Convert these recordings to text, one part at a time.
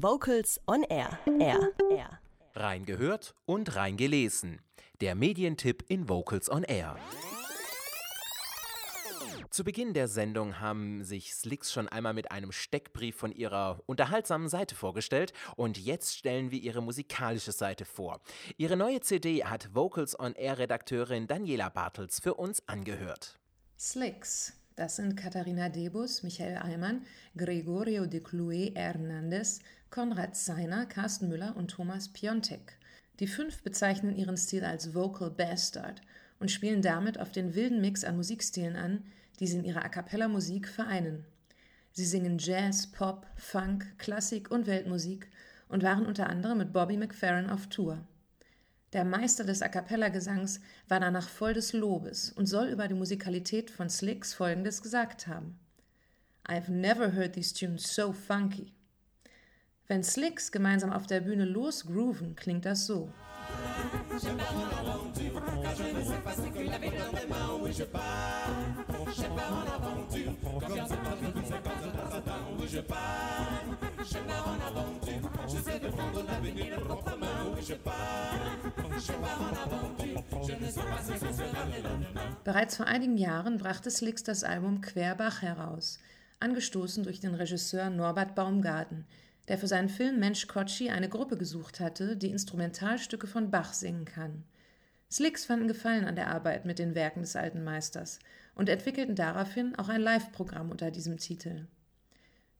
Vocals on Air. Air. Air. Reingehört und reingelesen. Der Medientipp in Vocals on Air. Zu Beginn der Sendung haben sich Slicks schon einmal mit einem Steckbrief von ihrer unterhaltsamen Seite vorgestellt und jetzt stellen wir ihre musikalische Seite vor. Ihre neue CD hat Vocals on Air Redakteurin Daniela Bartels für uns angehört. Slicks, das sind Katharina Debus, Michael Allmann, Gregorio de Clue Hernandez, Konrad Seiner, Carsten Müller und Thomas Piontek. Die fünf bezeichnen ihren Stil als Vocal Bastard und spielen damit auf den wilden Mix an Musikstilen an, die sie in ihrer A cappella Musik vereinen. Sie singen Jazz, Pop, Funk, Klassik und Weltmusik und waren unter anderem mit Bobby McFerrin auf Tour. Der Meister des A cappella Gesangs war danach voll des Lobes und soll über die Musikalität von Slicks folgendes gesagt haben: I've never heard these tunes so funky. Wenn Slicks gemeinsam auf der Bühne losgrooven, klingt das so. Bereits vor einigen Jahren brachte Slicks das Album Querbach heraus, angestoßen durch den Regisseur Norbert Baumgarten, der für seinen Film Mensch Kotschi eine Gruppe gesucht hatte, die Instrumentalstücke von Bach singen kann. Slicks fanden Gefallen an der Arbeit mit den Werken des alten Meisters und entwickelten daraufhin auch ein Live-Programm unter diesem Titel.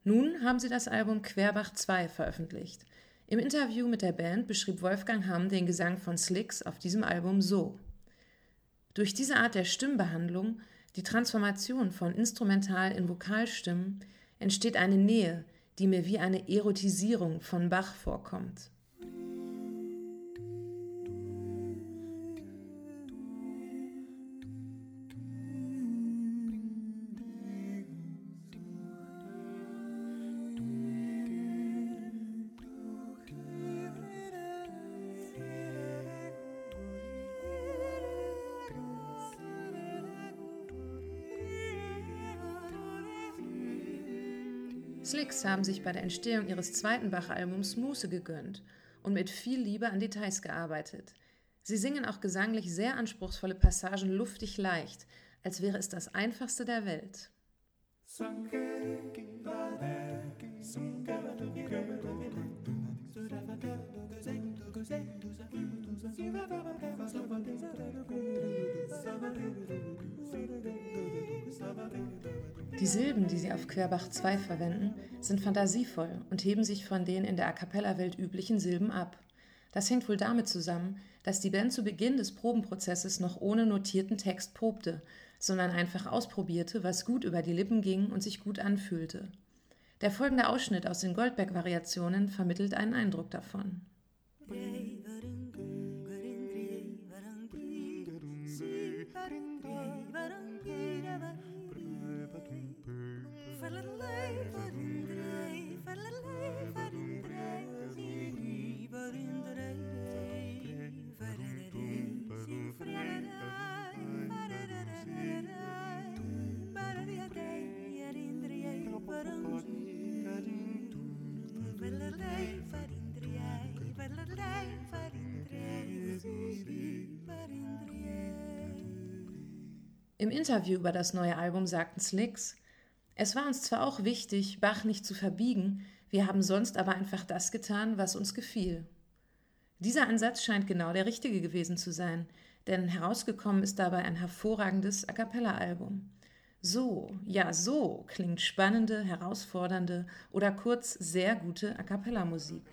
Nun haben sie das Album Querbach 2 veröffentlicht. Im Interview mit der Band beschrieb Wolfgang Hamm den Gesang von Slicks auf diesem Album so. Durch diese Art der Stimmbehandlung, die Transformation von Instrumental in Vokalstimmen, entsteht eine Nähe, die mir wie eine Erotisierung von Bach vorkommt. Slicks haben sich bei der Entstehung ihres zweiten Bach-Albums Muße gegönnt und mit viel Liebe an Details gearbeitet. Sie singen auch gesanglich sehr anspruchsvolle Passagen luftig leicht, als wäre es das einfachste der Welt. Die Silben, die sie auf Querbach 2 verwenden, sind fantasievoll und heben sich von den in der A cappella-Welt üblichen Silben ab. Das hängt wohl damit zusammen, dass die Band zu Beginn des Probenprozesses noch ohne notierten Text probte, sondern einfach ausprobierte, was gut über die Lippen ging und sich gut anfühlte. Der folgende Ausschnitt aus den Goldberg-Variationen vermittelt einen Eindruck davon. Im Interview über das neue Album sagten Slicks, es war uns zwar auch wichtig, Bach nicht zu verbiegen, wir haben sonst aber einfach das getan, was uns gefiel. Dieser Ansatz scheint genau der richtige gewesen zu sein, denn herausgekommen ist dabei ein hervorragendes A cappella-Album. So, ja, so klingt spannende, herausfordernde oder kurz sehr gute A cappella-Musik.